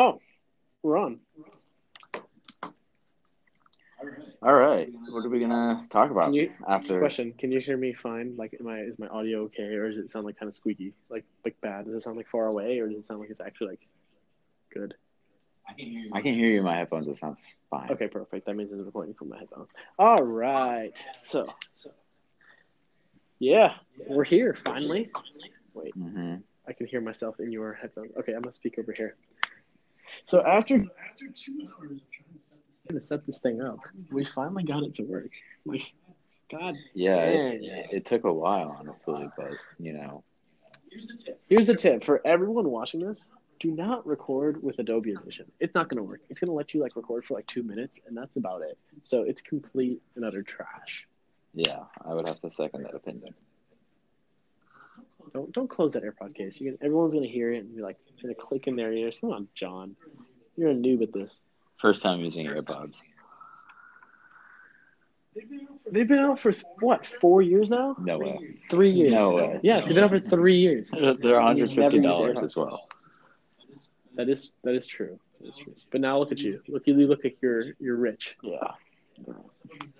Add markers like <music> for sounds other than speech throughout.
Oh, we're on. All right. What are we gonna talk about Can you- after? Question: Can you hear me fine? Like, am I is my audio okay, or does it sound like kind of squeaky, like like bad? Does it sound like far away, or does it sound like it's actually like good? I can hear you I can hear you in my headphones. It sounds fine. Okay, perfect. That means it's recording from my headphones. All right. So, yeah, we're here finally. Wait, hmm I can hear myself in your headphones. Okay, I'm gonna speak over here. So after after two hours of trying to set this thing, to set this thing up, we finally got it to work. Like, God. Yeah, it, dang. it took a while, honestly, but you know, Here's a tip. Here's a tip for everyone watching this. Do not record with Adobe Audition. It's not gonna work. It's gonna let you like record for like two minutes, and that's about it. So it's complete and utter trash. yeah, I would have to second that opinion. Don't don't close that AirPod case. You can, everyone's gonna hear it and be like, it's gonna click in their ears. Come on, John, you're a noob at this. First time using AirPods. They've been out for what four years now? No way. Three years. No way. Yes, they've been out for three years. They're $150 as well. That is that is true. That is true. But now look at you. Look you look like you're you're rich. Yeah.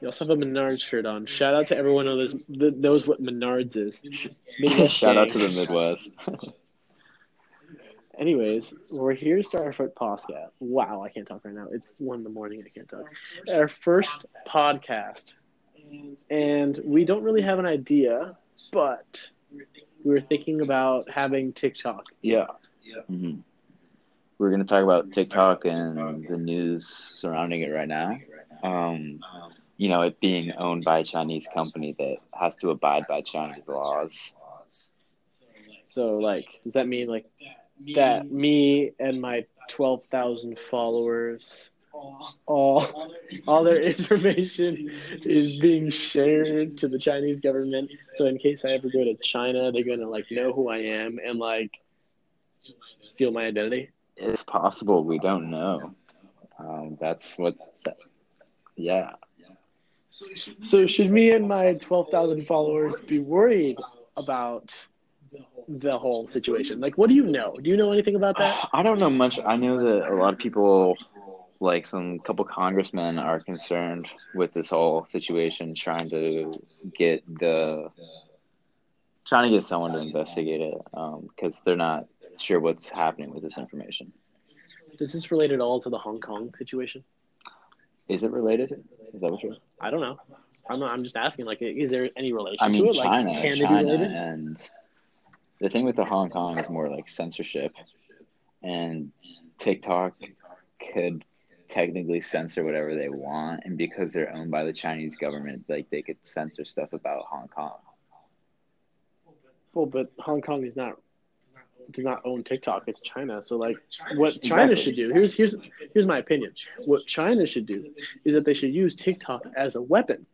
You also have a Menards shirt on. Shout out to everyone who knows, that knows what Menards is. Midwest <laughs> Shout out to the Midwest. <laughs> Anyways, we're here to start our first podcast. Wow, I can't talk right now. It's one in the morning. I can't talk. Our first podcast, and we don't really have an idea, but we were thinking about having TikTok. yeah. hmm We're going to talk about TikTok and the news surrounding it right now. Um, you know, it being owned by a Chinese company that has to abide by Chinese laws. So, like, does that mean like that me and my twelve thousand followers, all all their <laughs> information is being shared to the Chinese government? So, in case I ever go to China, they're gonna like know who I am and like steal my identity. It's possible. We don't know. Um, that's what. Yeah. So, should me and my twelve thousand followers be worried about the whole situation? Like, what do you know? Do you know anything about that? <sighs> I don't know much. I know that a lot of people, like some couple congressmen, are concerned with this whole situation, trying to get the, trying to get someone to investigate it, um, because they're not sure what's happening with this information. Does this relate at all to the Hong Kong situation? Is it related? Is that what you're? I don't know. I'm not, I'm just asking. Like, is there any relation I mean, to it? China, like, can China, and the thing with the Hong Kong is more like censorship, and TikTok could technically censor whatever they want, and because they're owned by the Chinese government, like they could censor stuff about Hong Kong. Well, but Hong Kong is not does not own TikTok. It's China. So, like, what China Exactly. should do here's here's here's my opinion. What China should do is that they should use TikTok as a weapon.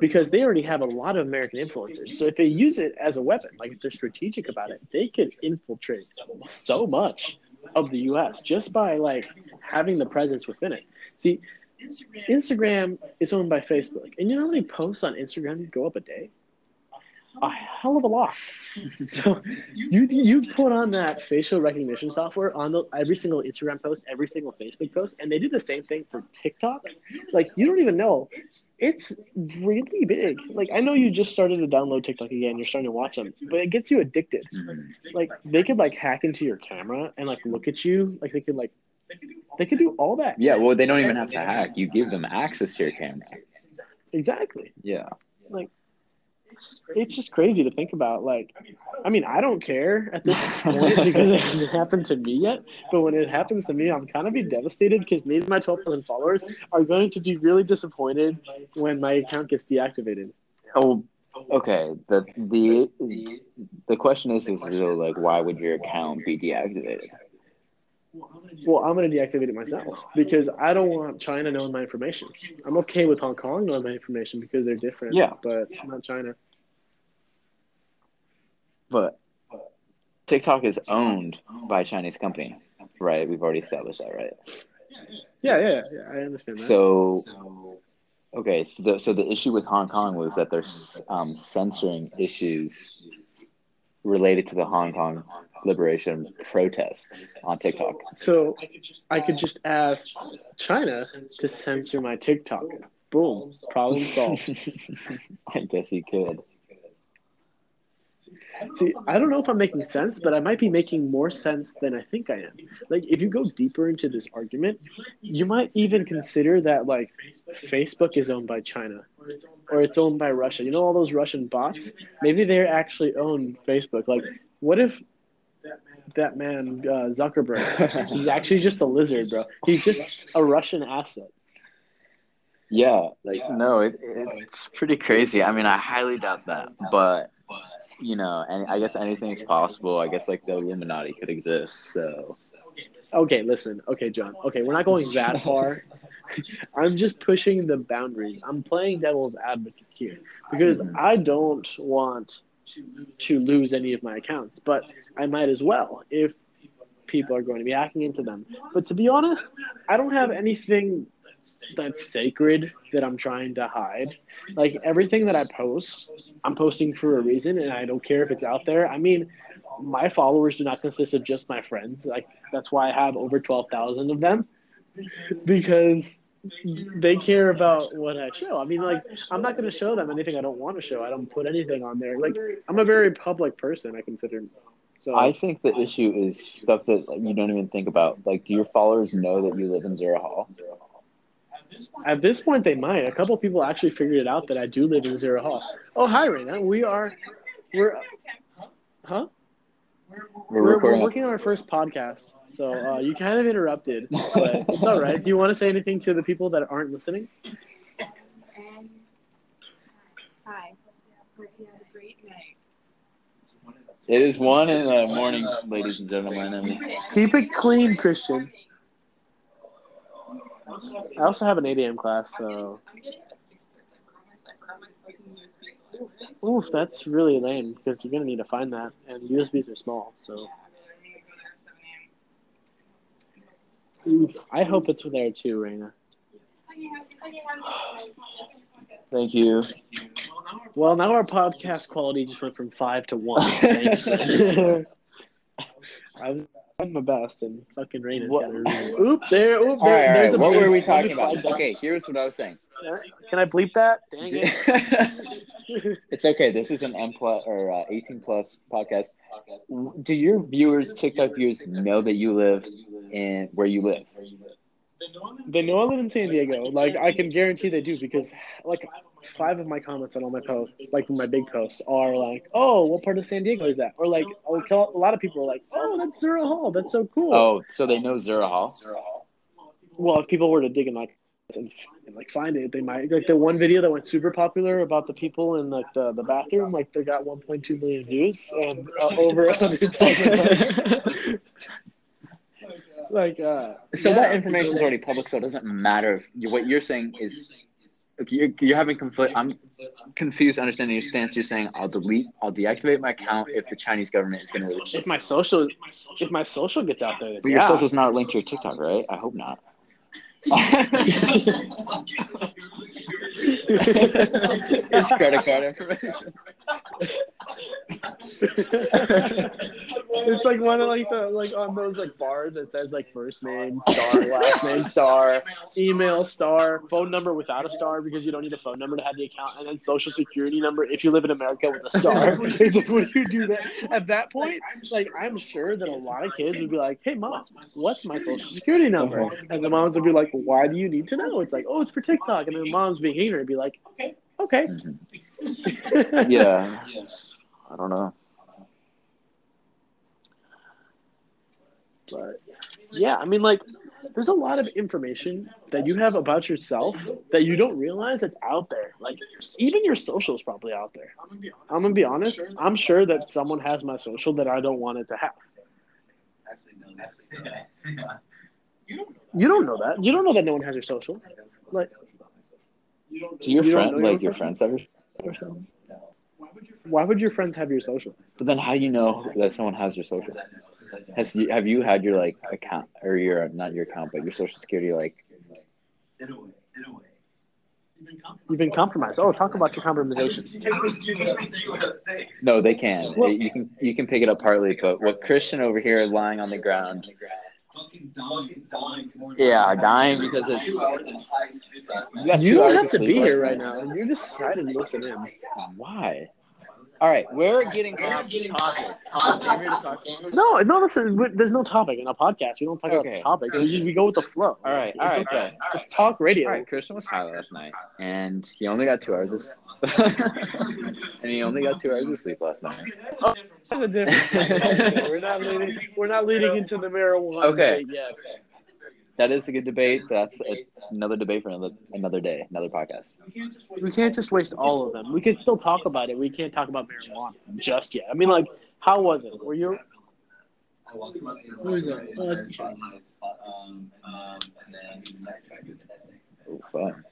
Because they already have a lot of American influencers. So if they use it as a weapon, like if they're strategic about it, they could infiltrate so much of the US just by like having the presence within it. See, Instagram is owned by Facebook. And you know how many posts on Instagram go up a day? A hell of a lot. <laughs> So you you put on that facial recognition software on the, every single Instagram post, every single Facebook post, and they do the same thing for TikTok. Like you don't even know, it's really big. Like I know you just started to download TikTok again, you're starting to watch them, but it gets you addicted. Like they could like hack into your camera and like look at you, like they could like they could do all that. Yeah, well, they don't even have to hack. You give them access to your camera. Exactly. Yeah. It's just crazy to think about. Like, I mean, I don't care at this <laughs> point because it hasn't happened to me yet. But when it happens to me, I'm kind of be devastated because maybe and my 12,000 followers are going to be really disappointed when my account gets deactivated. Oh, okay. The the the question is, is really like, why would your account be deactivated? Well, I'm going to deactivate it myself because I don't want China knowing my information. I'm okay with Hong Kong knowing my information because they're different. Yeah. But not China. But TikTok is owned by a Chinese company, right? We've already established that, right? Yeah, yeah, yeah. I understand that. So, okay, so the so the issue with Hong Kong was that they're um, censoring issues related to the Hong Kong liberation protests on TikTok. So I could just ask China to censor my TikTok. Boom, problem solved. <laughs> I guess you could. See, I don't know if I'm making sense, but I might be making more sense than I think I am. Like, if you go deeper into this argument, you might even consider that, like, Facebook is owned by China or it's owned by Russia. You know, all those Russian bots? Maybe they actually own Facebook. Like, what if that man, uh, Zuckerberg, <laughs> he's actually just a lizard, bro? He's just a Russian asset. Yeah, like no, it, it, it's pretty crazy. I mean, I highly doubt that, but you know, and I guess anything is possible. I guess like the Illuminati could exist. So Okay, listen. Okay, John. Okay, we're not going that <laughs> far. I'm just pushing the boundaries. I'm playing devil's advocate here because mm-hmm. I don't want to lose any of my accounts, but I might as well if people are going to be hacking into them. But to be honest, I don't have anything that's sacred that I'm trying to hide. Like everything that I post, I'm posting for a reason, and I don't care if it's out there. I mean, my followers do not consist of just my friends. Like that's why I have over twelve thousand of them, because they care about what I show. I mean, like I'm not going to show them anything I don't want to show. I don't put anything on there. Like I'm a very public person. I consider. So I think the issue is stuff that like, you don't even think about. Like, do your followers know that you live in Zura Hall? At this point, they might. A couple people actually figured it out that I do live in Zura Hall. Oh, hi, Raina. We are, we're, huh? We're We're, we're working on our first podcast, so uh, you kind of interrupted, but it's all right. Do you want to say anything to the people that aren't listening? Hi. Hope a great night. It is one in the morning, ladies and gentlemen, and Keep it clean, Christian. I also have an 8 a.m. class, so I'm getting up at 6 I promise. I promise I can USB. oof, that's really lame because you're gonna need to find that, and USBs are small, so I'm gonna go there at 7 a.m. oof. I hope it's there too, Raina. thank you. Well, now our podcast quality just went from five to one. <laughs> I was <laughs> trying my best, and fucking Raina's What- got her. <laughs> Oop, there. Oop, All right, there, all there's right. a What were we <laughs> talking about? flag. <laughs> Okay, here's what I was saying. Can I bleep that? Dang it. it's okay. This is an M plus or uh, 18 plus podcast. Do your viewers, TikTok viewers, know that you live in where you live? They know I live in San Diego. Like I can guarantee they do because like five of my comments on all my posts, like my big posts, are like, "Oh, what part of San Diego is that?" Or like, a lot of people are like, "Oh, that's Zura Hall. That's so cool." Oh, so they know Zura Hall. Well, if people were to dig in my and, and like find it, they might like the one video that went super popular about the people in like the, the bathroom. Like they got 1.2 million views and uh, over 100,000. <laughs> Like, uh, So yeah, that information is already public, so it doesn't matter. If you, what you're saying is, if you're, you're having conflict. I'm confused. Understanding your stance. You're saying I'll delete, I'll deactivate my account if the Chinese government is going to release If my social, if my social gets out there, But your yeah. social's not linked to your TikTok, right? I hope not. <laughs> <laughs> it's credit card information. It's like one of like the like on those like bars that says like first name star, last name star, email star, phone number without a star because you don't need a phone number to have the account, and then social security number if you live in America with a star. <laughs> it's like when you do that <laughs> at that point, like I'm sure that a lot of kids would be like, "Hey mom, what's my social security number?" Uh-huh. And the moms would be like, "Why do you need to know?" It's like, "Oh, it's for TikTok," and then the moms being ignorant would be like, "Okay, okay." Mm-hmm. <laughs> Yeah. Yes. I don't know. But yeah, I mean, like, there's a lot of information that you have about yourself that you don't realize that's out there. Like, even your social is probably out there. I'm gonna be honest. I'm sure that someone has my social that I don't want it to have. You don't know that. You don't know that no one has your social. Like, Do your You friend, know your like your friends, have your or something. Why would your friends have your social? But then, how do you know that someone has your social? Has you have you had your like account or your not your account, but your social security like You've been compromised. Oh, talk about your compromisations. <laughs> No, they can. Well- you can you can pick it up partly, but what Christian over here lying on the ground. Yeah, dying because it's. You, got you don't have to be here right now, and you're deciding to listen in. Why? All right, we're getting off topic. I'm here to talk. No, no, listen. There's no topic in a podcast. We don't talk Okay. about topics. We, just- we go with the flow. All right, all It's right, okay. okay. It's talk radio. All right, Christian was high last night, and he only got two hours. Of, <laughs> and he only got two hours of sleep last night. Oh, that's a different. we're not leading. We're not leading into the marijuana Okay. debate yet. That is a good debate. That's a, another debate for another another day, another podcast. We can't just waste all of them. We can still talk about it. We can't talk about marijuana just yet. I mean, like, how was it? Were you? Who is that? Oh, that's Ooh, fun.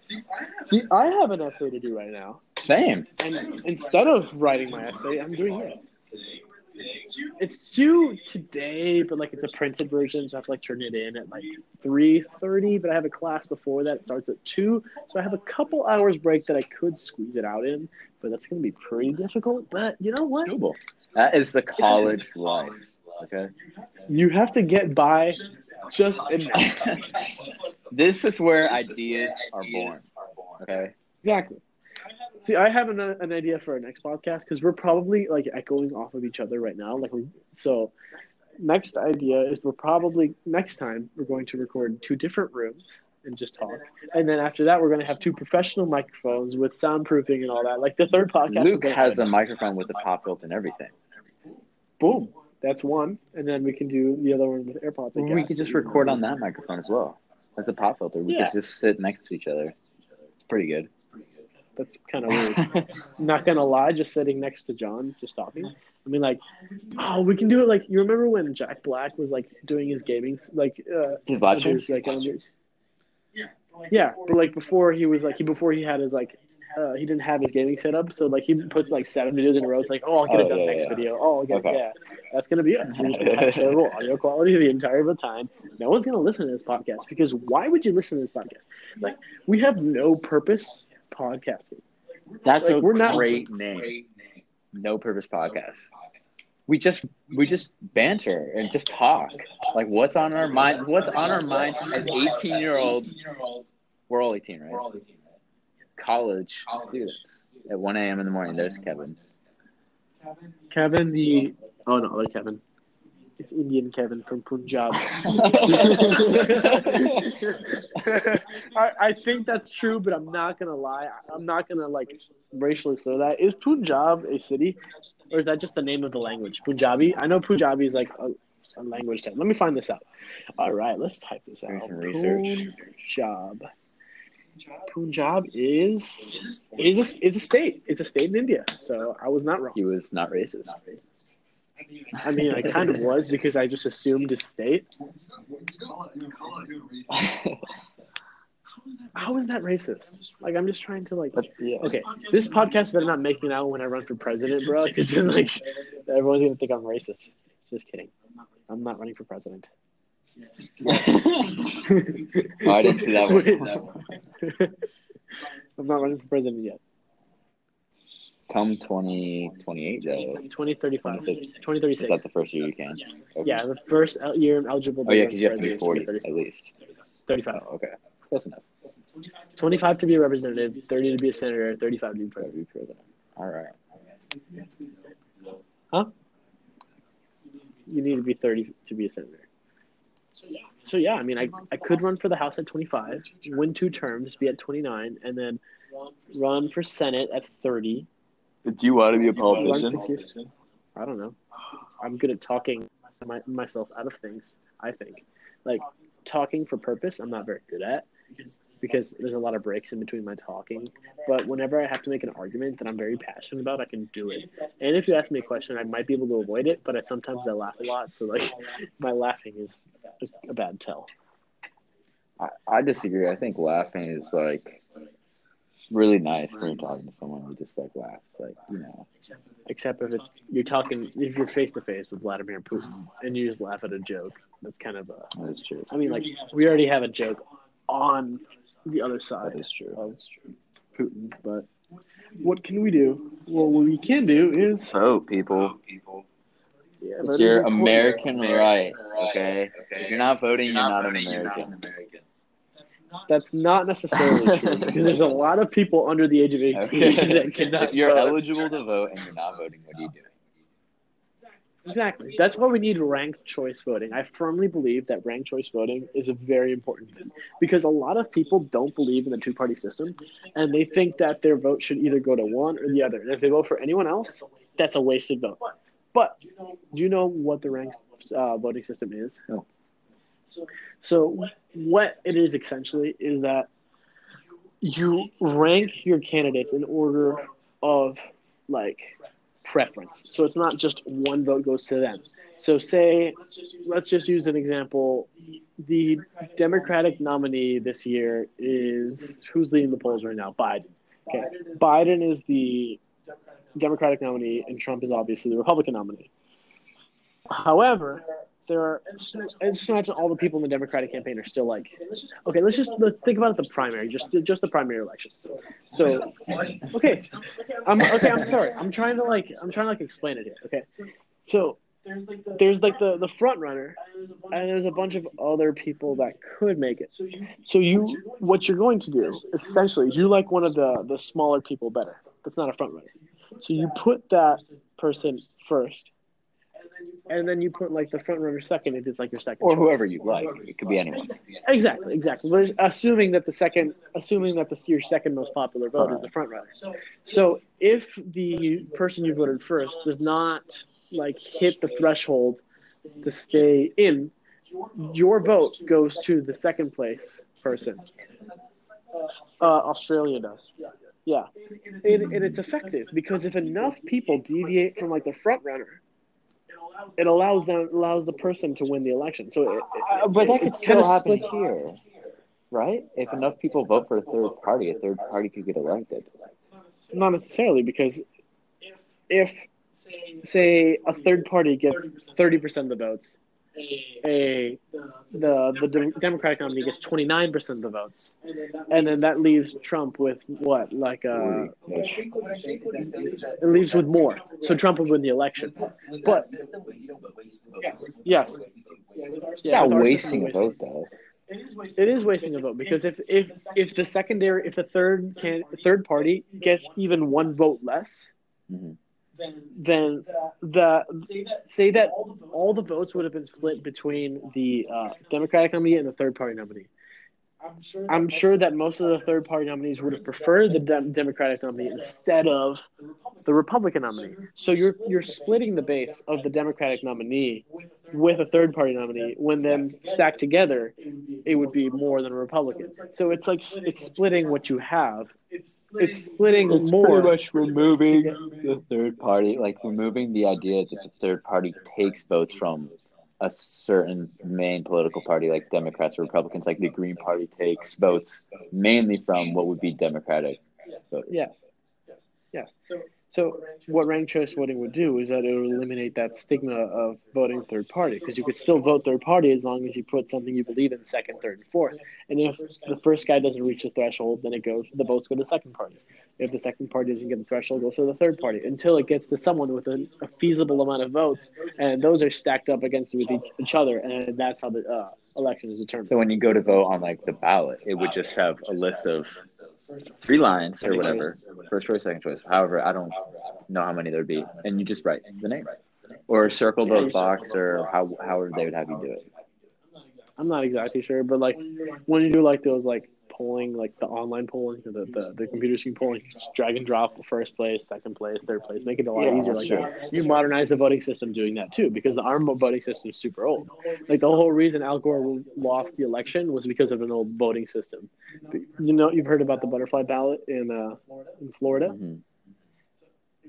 See, I have an essay to do right now, Same. and instead of writing my essay, I'm doing this. It's due today, but like it's a printed version, so I have to like turn it in at like three thirty. But I have a class before that it starts at two, so I have a couple hours break that I could squeeze it out in. But that's going to be pretty difficult. But you know what? Doable. That is the college life. Okay. You have to get by just enough. <laughs> this is where ideas are born. Okay. Exactly. See, I have an, uh, an idea for our next podcast because we're probably like echoing off of each other right now. Like, so next idea is we're probably next time we're going to record in two different rooms and just talk, and then after that we're going to have two professional microphones with soundproofing and all that. Like the third podcast, Luke has a microphone with a pop filter and everything. boom. That's one, and then we can do the other one with AirPods. I we guess. could just record on that microphone as well. As a pop filter. We Yeah. could just sit next to each other. It's pretty good. That's kind of weird. not gonna lie, just sitting next to John, just talking. I mean, like, oh, we can do it. Like, you remember when Jack Black was like doing his gaming, like, uh, His live stream? his, like, um, yeah, but like before he was like he before he had his like. Uh, he didn't have his gaming set up, so like he puts like seven videos in a row. It's like, oh, I'll get Oh, it done yeah, next yeah. video. Oh, I'll get Okay. it. Yeah, that's gonna be it. So we can have terrible audio quality the entire time. No one's gonna listen to this podcast because why would you listen to this podcast? Like, we have no purpose podcasting. That's Like, a we're not- great name. No purpose podcast. We just we just banter and just talk. Like what's on our mind what's on our minds as eighteen year old we're all eighteen, right? College students. At one AM in the morning, there's Kevin. Kevin, the oh no, other Kevin. It's Indian Kevin from Punjab. <laughs> I, I think that's true, but I'm not gonna lie. I'm not gonna like racially slur that. Is Punjab a city, or is that just the name of the language? Punjabi. I know Punjabi is like a, a language test. Let me find this out. All right, let's type this out. Some research. Punjab. Punjab is is a, is a state. It's a state in India. So I was not wrong. He was not racist. I mean, I kind of was because I just assumed a state. How is that racist? Like, I'm just trying to like. But yeah. Okay, this podcast better not make me out when I run for president, bro, because then like everyone's gonna think I'm racist. Just kidding. I'm not running for president. <laughs> oh, I didn't see that one. <laughs> I'm not running for president yet. Come twenty twenty eight though. 2035. 2036. 2036. Is that the first year you can? Yeah, the first uh, year I'm eligible. Oh yeah, because you have to be forty at least. 35. Oh, okay. Close enough. 25 to be a representative, 30 to be a senator, 35 to be president. All right. You need to be 30 to be a senator. So yeah, I mean, I, I could run for the House at 25, win two terms, be at 29, and then run for Senate at 30. Do you want to be a politician? I don't know. I'm good at talking my, myself out of things. I think, like talking for purpose, I'm not very good at because there's a lot of breaks in between my talking. But whenever I have to make an argument that I'm very passionate about, I can do it. And if you ask me a question, I might be able to avoid it, but I, sometimes I laugh a lot. So like, <laughs> my laughing is just a bad tell. I, I disagree. I think laughing is like really nice when you're talking to someone who just like laughs. Like you know, Except if it's you're talking, if you're face to face with Vladimir Putin and you just laugh at a joke, that's kind of a. that is true. I mean, like we already have a joke on the other side. That is true. of Putin, but what can we do? Well, what we can do is Vote, people. yeah, It's voting is your. American right. Okay. If you're not voting, you're not an American. That's not necessarily true <laughs> because there's a lot of people under the age of 18 Okay. <laughs> that cannot If you're vote. eligible to vote and you're not voting, what are you doing? Exactly. That's why we need ranked choice voting. I firmly believe that ranked choice voting is a very important thing because a lot of people don't believe in the two party system and they think that their vote should either go to one or the other. And if they vote for anyone else, that's a wasted vote. But do you know what the ranked uh, voting system is? No. So, what it is essentially is that you rank your candidates in order of like preference. So it's not just one vote goes to them. So say, let's just use an example. The Democratic nominee this year is who's leading the polls right now? Biden. Okay, Biden is the Democratic nominee, and Trump is obviously the Republican nominee. However, there are it's imagine all the people in the Democratic campaign are still like, okay, let's just let's think about the primary, just just the primary elections. So, okay, I'm okay. I'm sorry. I'm trying to like I'm trying to like explain it here. Okay, so there's like the the front runner, and there's a bunch of other people that could make it. So you what you're going to do essentially is you like one of the the smaller people better. That's not a front runner. So you put that person first, and then you put like the front runner second if it's like your second. Or choice. whoever you like. It could be anyone. Exactly, exactly. But assuming that the second, assuming that the your second most popular vote is the front runner. So if the person you voted first does not like hit the threshold to stay in, your vote goes to the second place person. Uh, Australia does. Yeah, and, and it's effective because if enough people deviate from like the front runner, it allows them allows the person to win the election. So, it, it, Uh, but that could still kinda happen split- here, right? If enough people vote for a third party, a third party could get elected. Not necessarily, because if say a third party gets thirty percent of the votes, a the the Dem- Democratic nominee gets twenty nine percent of the votes, and then that leaves Trump with what like uh it leaves with more. So Trump would win the election. But yes, It's Yeah, not wasting a vote though. It is wasting a vote because if if if the secondary if the third can third party gets even one vote less, Mhm. Then the say that all the votes would have been split between the uh, Democratic nominee and the third party nominee. I'm sure that most of the third party nominees would have preferred the Dem- Democratic nominee instead of the Republican nominee. So you're you're splitting the base of the Democratic nominee with a third party nominee. When then stacked together, it would be more than a Republican. So it's like it's splitting what you have. It's splitting It's more. pretty much removing the third party, like removing the idea that the third party takes votes from a certain main political party, like Democrats or Republicans. Like the Green Party takes votes mainly from what would be Democratic voters. Yes. Yes. So what ranked choice voting would do is that it would eliminate that stigma of voting third party because you could still vote third party as long as you put something you believe in second, third, and fourth. And if the first guy doesn't reach the threshold, then it goes the votes go to the second party. If the second party doesn't get the threshold, it goes to the third party until it gets to someone with a, a feasible amount of votes, and those are stacked up against each, each other, and that's how the uh, election is determined. So when you go to vote on like the ballot, it would just have a list of three lines or whatever, first choice, second choice. However, I don't know how many there'd be, and you just write the name or circle the box or how however they would have you do it. I'm not exactly sure, but like when you do like those like polling, like the online polling, the the, the computer screen polling, just drag and drop first place, second place, third place, make it a lot Yeah, easier like sure. You modernize the voting system doing that too, because the ARM voting system is super old. Like the whole reason Al Gore lost the election was because of an old voting system. You know, you've heard about the butterfly ballot in uh, in Florida. Mhm.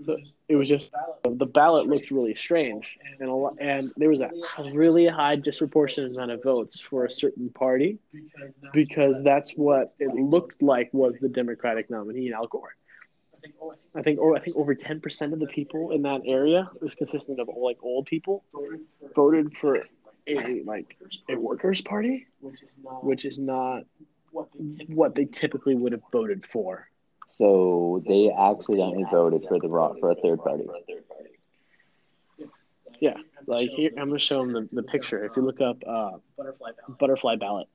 So it was just the ballot looked really strange, and a lot, and there was a really high disproportionate amount of votes for a certain party because that's what it looked like was the Democratic nominee, Al Gore. I think, or I think over ten percent of the people in that area was consistent of like old people voted for a like a workers' party, which is not what they typically would have voted for. So they accidentally voted for the wrong for a third party. Yeah, like here, I'm gonna show them the, the picture. If you look up uh, butterfly ballot.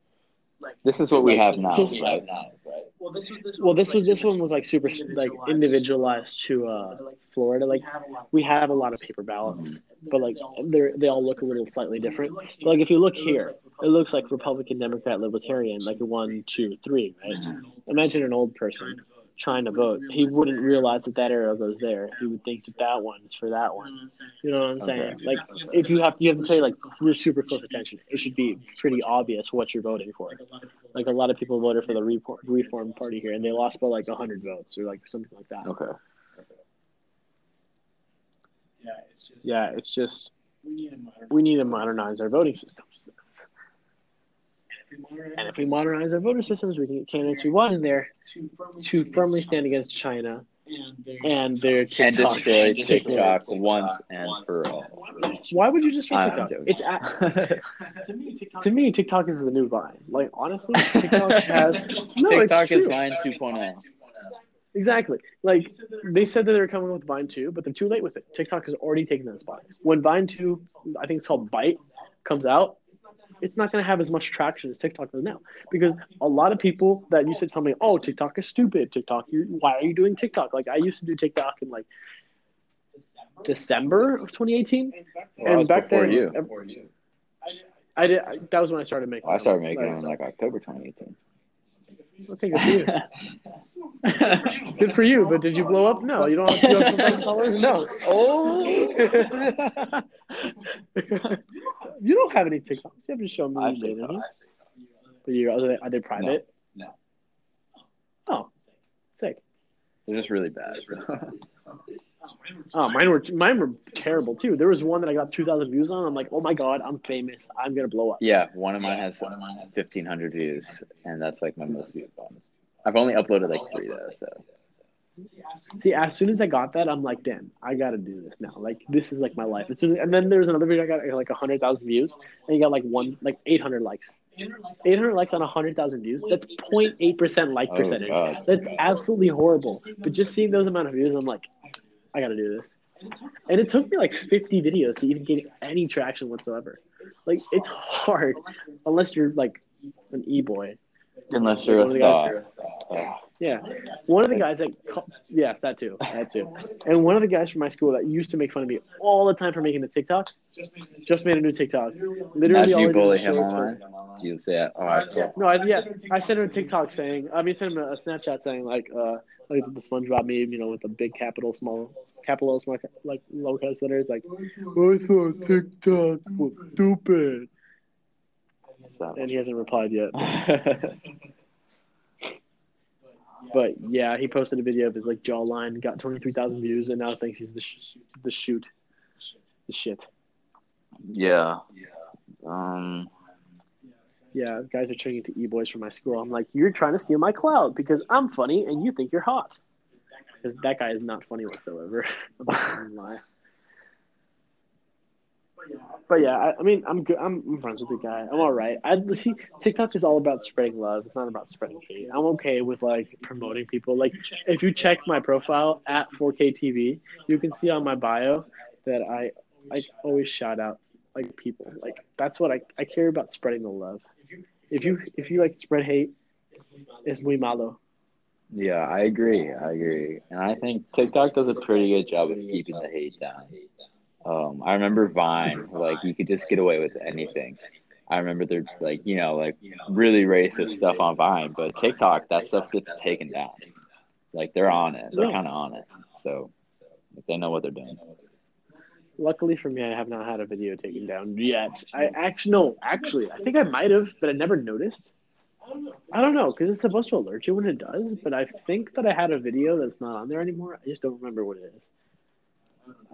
This is what we have now, Just- right? Well, this was this. Well, this was this one was like super like individualized to uh, Florida. Like we have a lot of paper ballots, but like they they all look a little slightly different. But like if you look here, it looks like Republican, Democrat, Libertarian, like a one, two, three, right? Imagine an old person trying to vote. He wouldn't realize that that arrow goes there. He would think that that one is for that one. You know what I'm saying? Okay. Like if you have you have to pay like re- super close attention. It should be pretty obvious what you're voting for. Like a lot of people voted for the Reform, Reform Party here, and they lost by like hundred votes or like something like that. Okay. Yeah, it's just. Yeah, it's just We need a modern. we need to modernize our voting systems. And if we modernize our voter systems, we can get candidates we want in there to firmly, stand against China and their and their TikTok. And destroy TikTok once and for all. Why would you destroy I'm TikTok? It's a, <laughs> to me, TikTok. to me, TikTok is the new Vine. Like honestly, <laughs> TikTok has no. TikTok is. Vine 2.0. Exactly. Like they said that they were coming with Vine 2, but they're too late with it. TikTok has already taken that spot. When Vine 2, I think it's called Byte, comes out, it's not going to have as much traction as TikTok does now. Because a lot of people that used to tell me, oh, TikTok is stupid. TikTok, you why are you doing TikTok? Like I used to do TikTok in like December of 2018. Well, was back then, you. I did. I, that was when I started making. Well, I started making them in like October 2018. Okay, good for you. Good for you, but did you blow up? No, you don't have 200,000 <laughs> followers? No. Oh. <laughs> you don't have any TikToks. You haven't shown me I you made TikTok. any. But you are they, are they private? No. Oh, sick. They're just really bad. <laughs> Oh, mine were mine were terrible too. There was one that I got 2,000 views on. I'm like, oh my god, I'm famous. I'm gonna blow up. yeah, one of mine has one of mine has 1,500 views, and that's like my most viewed one. I've only uploaded like three though, so See, as soon as I got that, I'm like, damn, I gotta do this now. Like, this is like my life. As soon, and then there's another video I got like 100,000 views, and you got like one, like 800 likes. 800 likes on 100,000 views. That's 0.8% like Oh, percentage. God. That's absolutely horrible. But just seeing those amount of views, I'm like, I gotta do this. And it took me like 50 videos to even get any traction whatsoever. Like, it's hard unless you're like an e boy. unless you're a thought. Yeah, one of the guys that, yes, that too, that too, and one of the guys from my school that used to make fun of me all the time for making the TikTok just made a new TikTok. Now, Literally, do you bully him online? Do you say, oh, I No, I, yeah, I sent him a TikTok saying, I mean, sent him a, Snapchat saying like, uh, like the SpongeBob meme, you know, with the big capital, small, capital, small, like lowercase letters, like, I thought TikTok was stupid, so. and he hasn't replied yet. <laughs> But yeah, he posted a video of his like jawline, got twenty three thousand views, and now thinks he's the sh- the shoot, the shit. yeah. Yeah. Um. Yeah, guys are turning into e boys from my school. I'm like, you're trying to steal my cloud because I'm funny and you think you're hot. Because that guy is not funny whatsoever. <laughs> I'm not gonna lie. But yeah, I, I mean, I'm good. I'm, I'm friends with the guy. I'm all right. I see. TikTok is all about spreading love. It's not about spreading hate. I'm okay with like promoting people. Like, if you check my profile at 4K TV, you can see on my bio that I I always shout out like people. Like that's what I I care about spreading the love. If you if you like spread hate, it's muy malo. Yeah, I agree. I agree, and I think TikTok does a pretty good job of keeping the hate down. Um, I remember Vine, like you could just get away with anything. I remember they're like, you know, like really racist stuff on Vine, but TikTok, that stuff gets taken down. Like they're on it. They're kind of on it. So they know what they're doing. Luckily for me, I have not had a video taken down yet. I actually no, actually, I think I might have, but I never noticed. I don't know because it's supposed to alert you when it does, but I think that I had a video that's not on there anymore. I just don't remember what it is.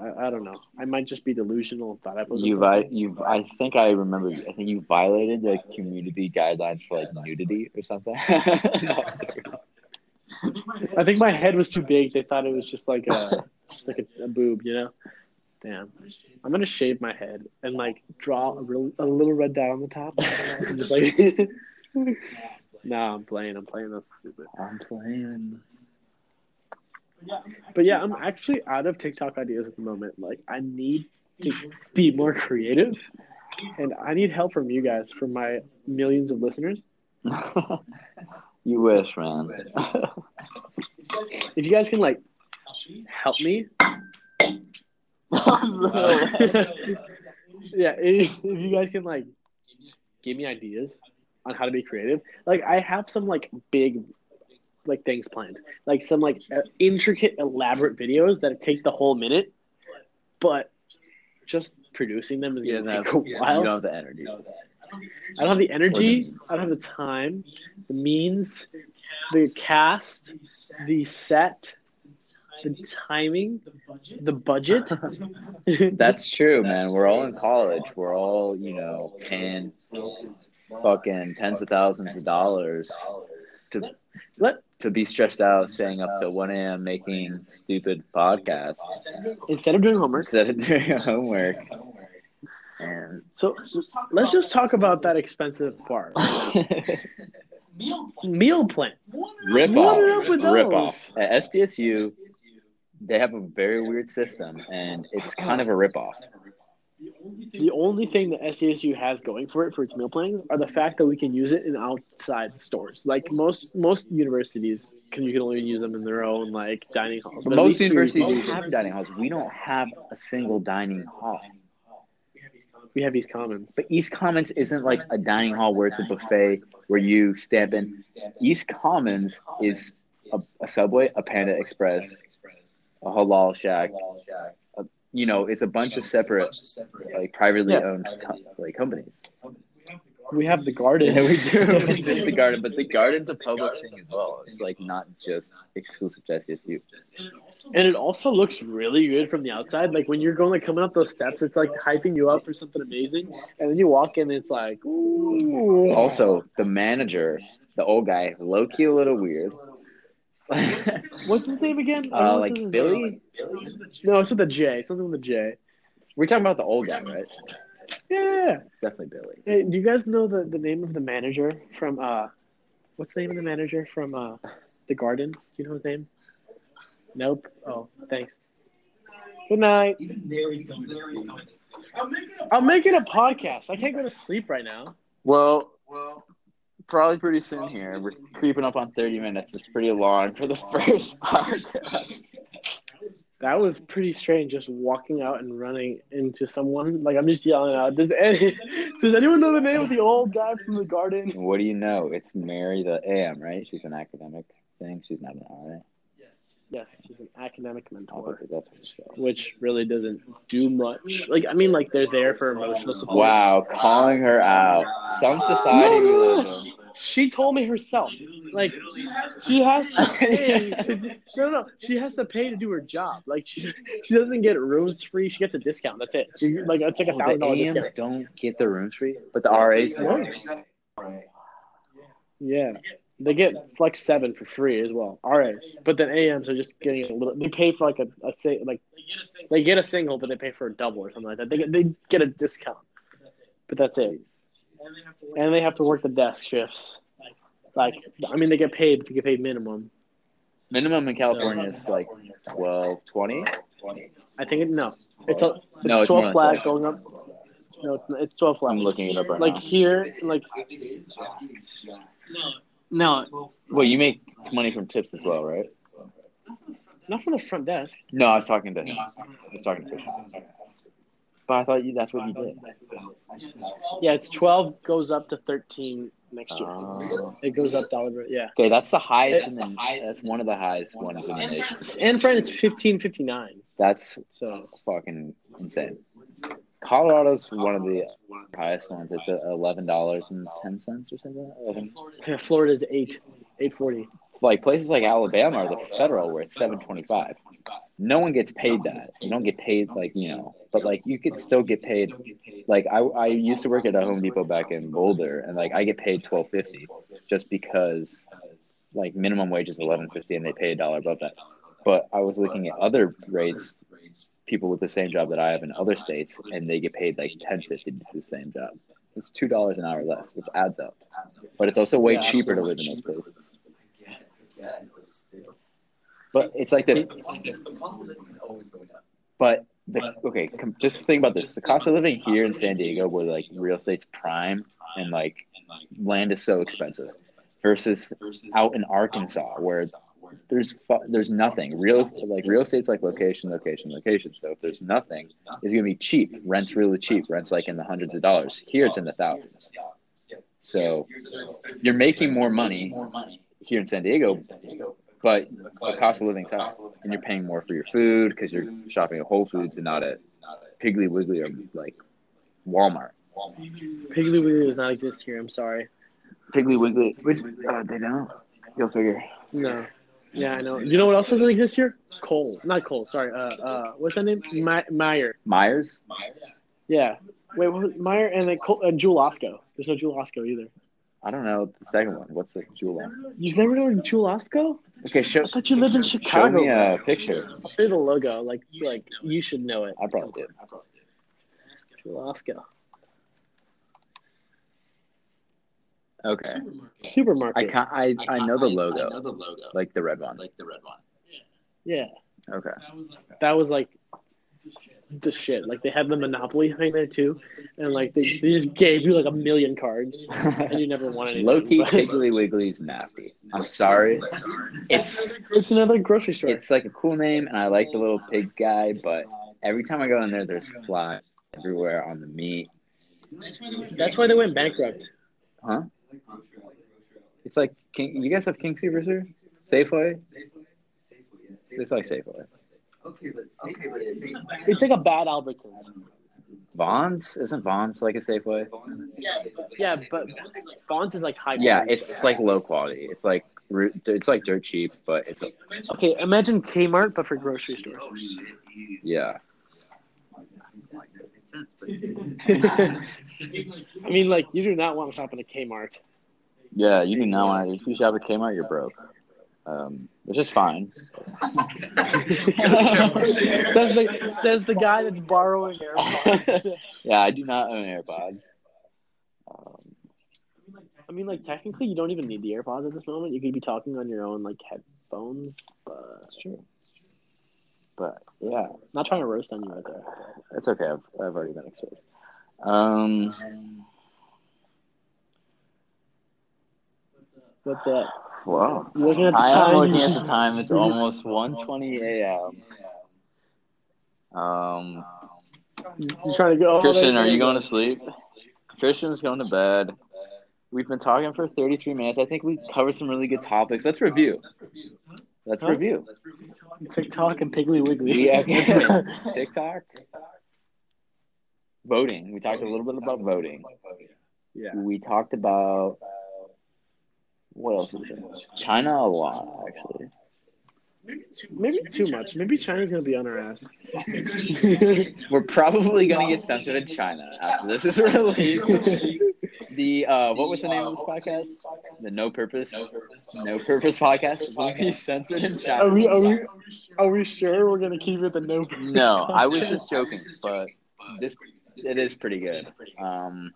I, I don't know. I might just be delusional. Thought I posted You something. vi- you've, I think I remember. I think you violated the community guidelines for like nudity or something. <laughs> I think my head was too big. They thought it was just like a just like a, a boob, you know. Damn. I'm gonna shave my head and like draw a, real, a little red dot on the top. And just like, <laughs> nah, I'm playing. I'm playing. That's stupid. I'm playing. But yeah, I'm actually out of TikTok ideas at the moment. Like, I need to mm-hmm. be more creative, and I need help from you guys, from my millions of listeners. <laughs> you wish, man. If you guys can like help me, <laughs> yeah, if, if you guys can like give me ideas on how to be creative, like I have some like big like things planned, like some like uh, intricate, elaborate videos that take the whole minute, but just producing them is gonna take have, a you don't have the energy. I don't have the energy. I don't have the time, the means, the cast, the set, the timing, the budget. <laughs> That's true, man. We're all in college. We're all, you know, paying fucking tens of thousands of dollars to Let to be stressed out, staying up till one a.m. making stupid podcasts instead of doing homework. instead of doing homework. And So let's just talk about that expensive part. <laughs> Meal plan. rip What is up off, rip off. At SDSU, they have a very weird system, and it's kind of a rip off. The only thing that SDSU has going for it for its meal plans are the fact that we can use it in outside stores. Like most most universities, can you can only use them in their own like dining halls. But at most universities we can- have dining halls. We don't have a single dining hall. We have these commons. But East Commons isn't like a dining hall where it's a buffet where you stamp in. East Commons is a, a Subway, a Panda Express, a Halal Shack. A, you know, it's a bunch of separate, like privately Yeah. owned co- like companies. We have the garden. Yeah, we do. <laughs> we do the garden, but the garden's a public thing as well. It's like not just exclusive to SDSU. And it also looks really good from the outside. Like when you're going like coming up those steps, it's like hyping you up for something amazing. And then you walk in, it's like, ooh. Also, the manager, the old guy, low key a little weird. <laughs> What's his name again? uh, What's like his Billy. name? No, it's with a J. It's something with a J. We're talking about the old guy, right? Yeah. It's definitely Billy. Hey, do you guys know the, the name of the manager from uh what's the name of the manager from uh the garden? Do you know his name? Nope. Oh, thanks. Good night. I'm making a podcast. I can't go to sleep right now. Well, well, probably pretty soon here. We're creeping up on 30 minutes. It's pretty long for the <laughs> first podcast. That was pretty strange just walking out and running into someone. Like I'm just yelling out. Does any <laughs> does anyone know the name of the old guy from the garden? What do you know? It's Mary the AM, right? She's an academic thing. She's not an RA. Yes, Yes, she's an academic mentor. Oh, think that's what which really doesn't do much. Like I mean, like they're there for emotional support. Wow, calling her out. Some society we live in. She told me herself. Like she has to pay to no no no. She has to pay to do her job. Like she she doesn't get rooms free. She gets a discount. That's it. She like it's like a Oh, thousand the AMs discount. don't get the rooms free, but the RAs do. Yeah. They get Flex Seven for free as well. Right, but then AMs are just getting a little. They pay for like a, a say like they get a single, but they pay for a double or something like that. They get they get a discount, but that's it. And they have to work the desk shifts. Like I mean, they get paid. They get paid minimum. Minimum in California is like 12, 20. I think it no. It's a No, it's twelve flat 12. going up. No, it's it's twelve flat. I'm looking it up right like now. here, like no, Well, you make money from tips as well, right? not from the front desk. No, I was talking to him. I was talking to Fisher. But I thought you that's what you did. Yeah, it's twelve goes up to thirteen next year. Oh. It goes up dollar. Yeah, Okay, that's the highest in the that's one of the highest ones in the nation. and friend it's fifteen fifty nine. That's So that's fucking insane. Colorado's one of the highest ones. It's eleven dollars and ten cents or something. 11. yeah, Florida's eight eight forty. Like places like Alabama are the federal where it's seven twenty five. No one gets paid that. You don't get paid like you know, but like you could still get paid. Like I, I used to work at a Home Depot back in Boulder, and like I get paid twelve fifty just because like minimum wage is eleven fifty, and they pay a dollar above that. But I was looking at other rates, people with the same job that I have in other states, and they get paid like ten fifty to do the same job. It's two dollars an hour less, which adds up. But it's also way cheaper to live in those places. But it's like this. The cost of living is always going up. But the okay, com- just think about this: the cost of living here in San Diego, where like real estate's prime and like land is so expensive, versus out in Arkansas, where there's fu- there's nothing. Real like real estate's like location, location, location. So if there's nothing, it's gonna be cheap. Rent's really cheap. Rent's like in the hundreds of dollars. Here it's in the thousands. So you're making more money here in San Diego, but the cost of living's high, and you're paying more for your food because you're shopping at Whole Foods and not at Piggly Wiggly or like Walmart. Piggly Wiggly does not exist here. I'm sorry. Piggly Wiggly, which uh, they don't. Go figure. No. Yeah, I know. You know what else doesn't exist here? Cole. Not Cole. Sorry. Uh, uh, what's that name? My- Meijer. Myers. Yeah. Wait, what was Meijer and then Cole, and Jewel Osco. There's no Jewel Osco either. I don't know the second one. What's the jewel? You've never known Jewel Osco? Okay, show I thought you lived in Chicago. show Chicago. me a picture. I'll show you the logo. Like, like you should know it. I probably did. Jewel Osco. Okay, Supermarket. Supermarket. I can I I know the I know logo, the logo. like the red one. like the red one. Yeah. Okay. That was like That was like the shit. Like they had the Monopoly behind there too, and like they, they just gave you like a million cards, and you never won anything. Low key, but- <laughs> Piggly Wiggly's nasty. I'm sorry. It's It's another grocery store. it's like a cool name, and I like the little pig guy, but every time I go in there, there's flies everywhere on the meat. That's why they went bankrupt. Huh? It's like King. You guys have King Superstore, Safeway. It's like Safeway. Okay, but okay, but Safeway. It's like a bad Albertsons. Vons isn't Vons like a Safeway? Yeah, yeah, but Vons is like high. Yeah, quality. it's like low quality. It's like ru- it's like dirt cheap, but it's okay. Imagine Kmart, but for grocery stores. yeah. <laughs> I mean, like you do not want to shop in a Kmart. Yeah, you do not want to. If you shop at Kmart, you're broke. Um, which is fine. <laughs> says the says the guy that's borrowing AirPods. <laughs> Yeah, I do not own AirPods. Um, I mean, like technically, you don't even need the AirPods at this moment. You could be talking on your own like headphones, but that's true. But yeah, not trying to roast on you right there. it's okay. I've, I've already been exposed. Um, What's that? Wow. Looking at the I time. am looking at the time. It's almost 1:20 a.m. Um, You trying to go? Christian, are you going to sleep? Christian's going to bed. We've been talking for 33 minutes. I think we covered some really good topics. Let's review. Let's Huh? review. TikTok and Piggly Wiggly? Yeah, <laughs> okay. TikTok. Voting. We talked a little bit about voting. yeah. We talked about what else? Was there? China a lot, actually. Maybe too much. Maybe China's gonna be on our ass. <laughs> We're probably gonna get censored in China after this is released. <laughs> The uh, what was the name of this podcast? The No Purpose, No Purpose podcast will be censored in China. Are we? Are we? Are we sure we're gonna keep it the no? Purpose? No, I was just joking, but this it is pretty good. Um,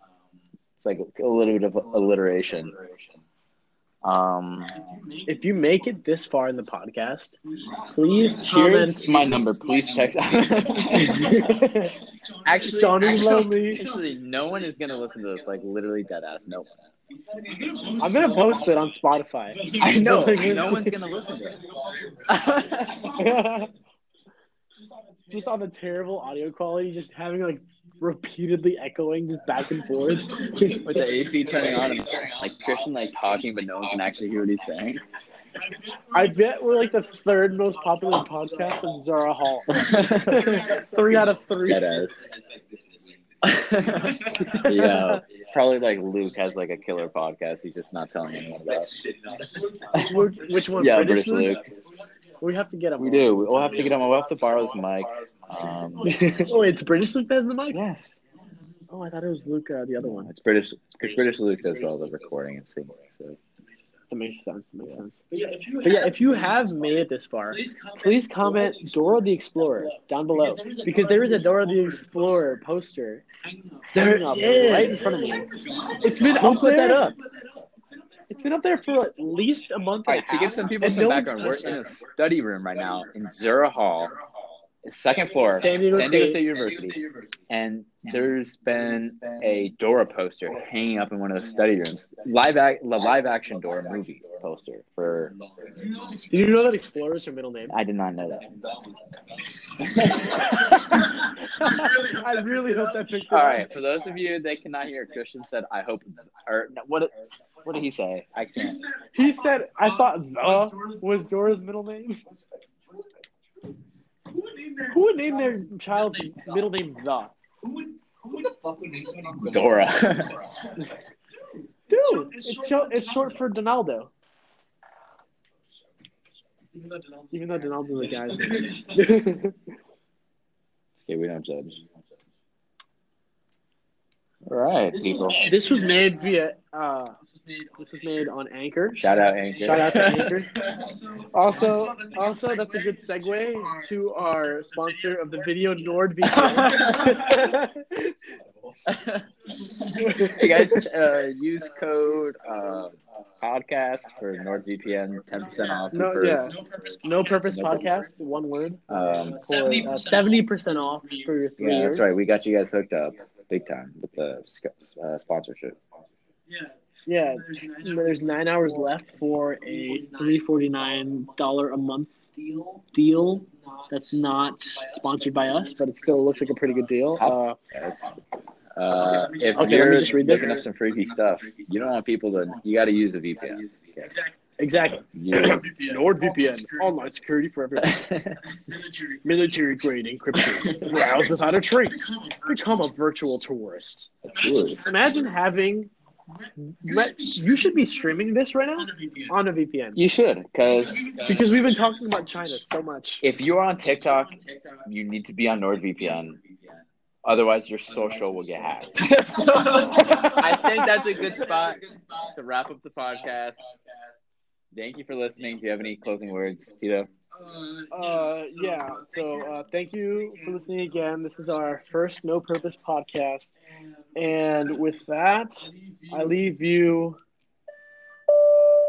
it's like a little bit of alliteration. Um, If you make it this far in the podcast, please here's comment. my number. Please text. <laughs> actually, Johnny actually, Lonely. actually, no one is gonna listen to this. Like literally, dead ass. No one. I'm gonna post it on Spotify. I know. <laughs> No one's gonna listen to it. <laughs> just on the terrible audio quality, just having like repeatedly echoing, just back and forth. <laughs> With the AC turning on and like Christian like talking, but no one can actually hear what he's saying. I bet we're like the third most popular podcast in Zura Hall. <laughs> three out of three. Dead ass. Yeah, <laughs> probably like Luke has like a killer podcast. He's just not telling anyone about. Which, which one? Yeah, British British Luke? Luke. We have to get him. We do. We'll have to get him. We'll have to borrow his mic. Um, <laughs> oh, it's British Luke that has the mic. yes, Oh, I thought it was Luke, uh, the other one. it's British because British Luke does all the recording and singing. So That makes sense. That makes Yeah. sense. But yeah, if you, But yeah, if you have made it this far, please comment Dora the Explorer down below because there is a Dora the Explorer poster hanging up. hanging up right in front of me. It's been who up put that there. up? It's been up there for at least a month. All and to half, give some people and some no background, we're in a study room right now in Zura Hall, second floor, San Diego State. State University, and there's been a Dora poster hanging up in one of the study rooms, live act, the live action Dora movie poster for. Do you know that Explorer is her middle name? I did not know that. <laughs> I really hope that picked it up. right, for those of you that cannot hear, Christian said, "I hope." Or no, what? What did he say? I can't. He said, I thought the was Dora's middle name. Who would name their Who would name their child's middle name the? Who would who the fuck would name somebody Dora. <laughs> Dude, it's short, it's short for Donaldo. Even though Donald's Even though Donaldo's a guy's <laughs> name. Okay, we don't judge. All right, This was people. made- this was made via. Uh, This was made. this was made on Anchor. Shout out Anchor. Shout out to Anchor. <laughs> Also, Also, also that's a good segue to our sponsor of the video, NordVPN. <laughs> hey guys, uh, use code uh, podcast for NordVPN, ten percent off. No, yeah. no purpose. No purpose podcast, one word. Um, For uh, seventy percent off for your three yeah, years. that's right. We got you guys hooked up big time with the sc- uh, sponsorship. Yeah. Yeah, There's nine there's nine hours left for a three forty nine dollar a month deal. That's not sponsored by us, but it still looks like a pretty good deal. Uh, Guys. Uh, if Okay, let me you're just read this. looking up some freaky stuff, you don't want people to. You got to use a VPN. Exactly. Exactly. You, NordVPN, online security for everyone. <laughs> Military. Military grade encryption. <laughs> Browse without a trace. Become a virtual tourist. tourist. Imagine having. You should be streaming this right now on a VPN. on a VPN you should, because because we've been talking about China so much. if you're on TikTok, you need to be on NordVPN. Otherwise, your social will get <laughs> hacked. I think that's a good spot to wrap up the podcast. Thank you for listening. Do you have any closing words, Tito? Uh, yeah. So uh, thank you for listening again. This is our first No Purpose podcast, and with that, I leave you